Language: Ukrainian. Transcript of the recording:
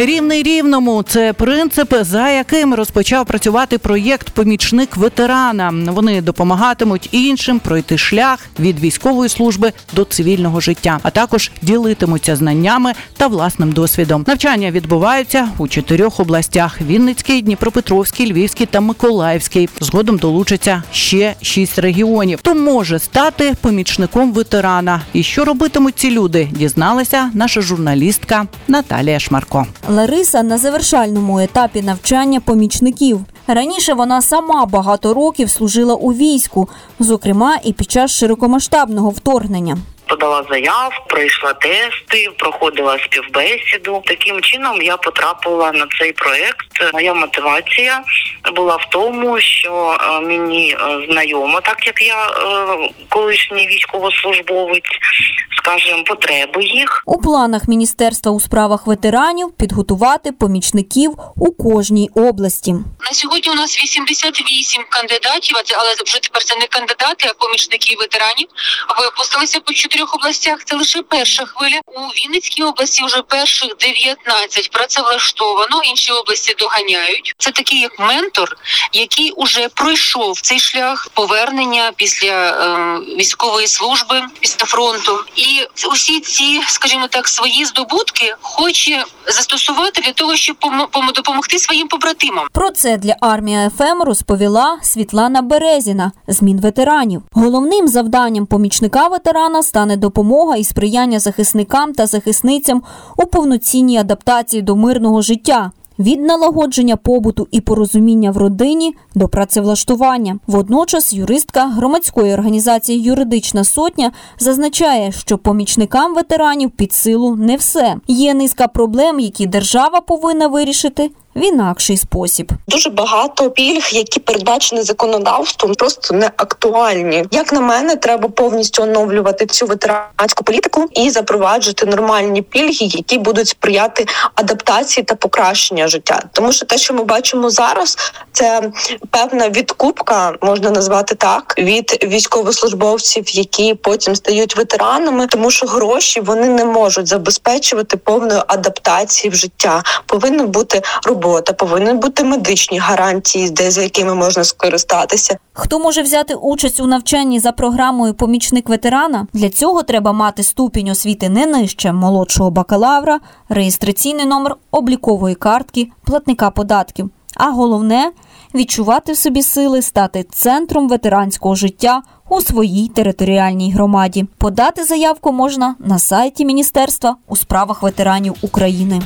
Рівний рівному це принцип, за яким розпочав працювати проєкт Помічник ветерана. Вони допомагатимуть іншим пройти шлях від військової служби до цивільного життя, а також ділитимуться знаннями та власним досвідом. Навчання відбуваються у чотирьох областях: Вінницький, Дніпропетровський, Львівський та Миколаївський. Згодом долучаться ще шість регіонів. Хто може стати помічником ветерана? І що робитимуть ці люди? Дізналася наша журналістка Наталія Шмарко. Лариса на завершальному етапі навчання помічників. Раніше вона сама багато років служила у війську, зокрема і під час широкомасштабного вторгнення. Подала заяв, пройшла тести, проходила співбесіду. Таким чином я потрапила на цей проект. Моя мотивація була в тому, що е, мені е, знайомо, так як я е, колишній військовослужбовець, скажімо, потреби їх. У планах міністерства у справах ветеранів підготувати помічників у кожній області. На сьогодні у нас 88 кандидатів, але вже тепер це не кандидати, а помічники ветеранів. Випустилися по чотирьох областях. Це лише перша хвиля. У Вінницькій області вже перших 19 працевлаштовано, інші області доганяють. Це такий як ментор, який уже пройшов цей шлях повернення після е, військової служби, після фронту. І усі ці, скажімо так, свої здобутки хоче застосувати для того, щоб помо- помо- допомогти своїм побратимам. Про це для армія ФМ розповіла Світлана Березіна з Мінветеранів. Головним завданням помічника ветерана стане допомога і сприяння захисникам та захисницям у повноцінній адаптації до мирного життя. Від налагодження побуту і порозуміння в родині до працевлаштування. Водночас юристка громадської організації Юридична сотня зазначає, що помічникам ветеранів під силу не все. Є низка проблем, які держава повинна вирішити в інакший спосіб. Дуже багато пільг, які передбачені законодавством, просто не актуальні. Як на мене, треба повністю оновлювати цю ветеранську політику і запроваджувати нормальні пільги, які будуть сприяти адаптації та покращення життя. Тому що те, що ми бачимо зараз, це певна відкупка, можна назвати так, від військовослужбовців, які потім стають ветеранами, тому що гроші вони не можуть забезпечувати повної адаптації в життя. Повинна бути робота, повинні бути медичні гарантії, де за якими можна скористатися. Хто може взяти участь у навчанні за програмою помічник ветерана? Для цього треба мати ступінь освіти не нижче молодшого бакалавра, реєстраційний номер облікової картки, платника податків. А головне відчувати в собі сили стати центром ветеранського життя у своїй територіальній громаді. Подати заявку можна на сайті Міністерства у справах ветеранів України.